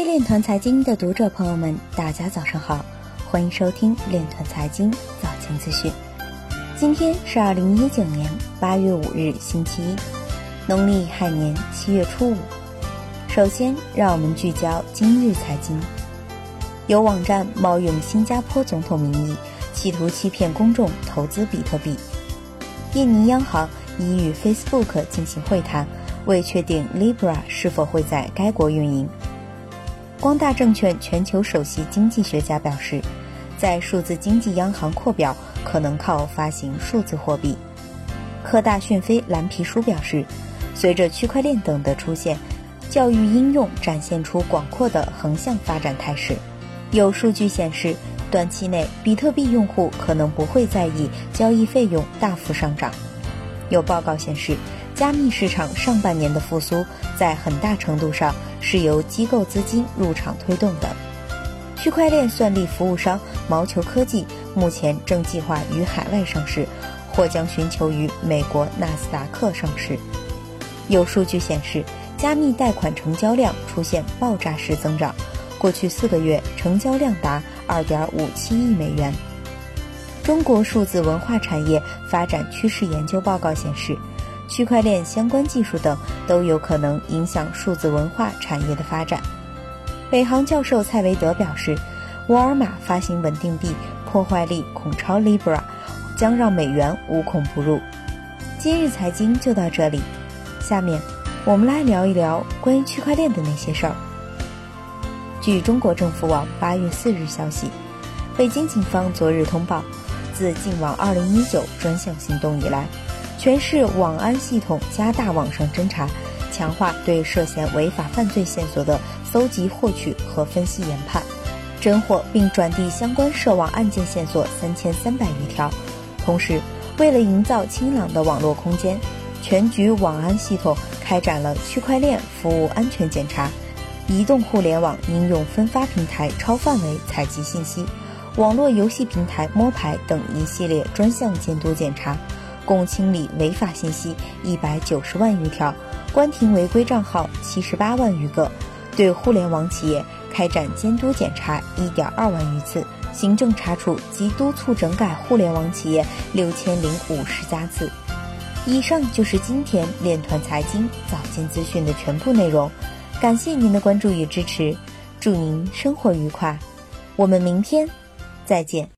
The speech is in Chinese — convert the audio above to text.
位链团财经的读者朋友们，大家早上好，欢迎收听链团财经早间资讯。今天是二零一九年八月五日，星期一，农历亥年七月初五。首先，让我们聚焦今日财经。有网站冒用新加坡总统名义，企图欺骗公众投资比特币。印尼央行已与 Facebook 进行会谈，未确定 Libra 是否会在该国运营。光大证券全球首席经济学家表示，在数字经济央行扩表可能靠发行数字货币。科大讯飞蓝皮书表示，随着区块链等的出现，教育应用展现出广阔的横向发展态势。有数据显示，短期内比特币用户可能不会在意交易费用大幅上涨。有报告显示，加密市场上半年的复苏在很大程度上是由机构资金入场推动的。区块链算力服务商毛球科技目前正计划于海外上市，或将寻求于美国纳斯达克上市。有数据显示，加密贷款成交量出现爆炸式增长。过去四个月，成交量达二点五七亿美元。中国数字文化产业发展趋势研究报告显示，区块链相关技术等都有可能影响数字文化产业的发展。北航教授蔡维德表示，沃尔玛发行稳定币破坏力恐超 Libra，将让美元无孔不入。今日财经就到这里，下面我们来聊一聊关于区块链的那些事儿。据中国政府网八月四日消息，北京警方昨日通报，自净网二零一九专项行动以来，全市网安系统加大网上侦查，强化对涉嫌违法犯罪线索的搜集、获取和分析研判，侦获并转递相关涉网案件线索三千三百余条。同时，为了营造清朗的网络空间，全局网安系统开展了区块链服务安全检查。移动互联网应用分发平台超范围采集信息，网络游戏平台摸排等一系列专项监督检查，共清理违法信息一百九十万余条，关停违规账号七十八万余个，对互联网企业开展监督检查一点二万余次，行政查处及督促整改互联网企业六千零五十家次。以上就是今天链团财经早间资讯的全部内容。感谢您的关注与支持，祝您生活愉快，我们明天再见。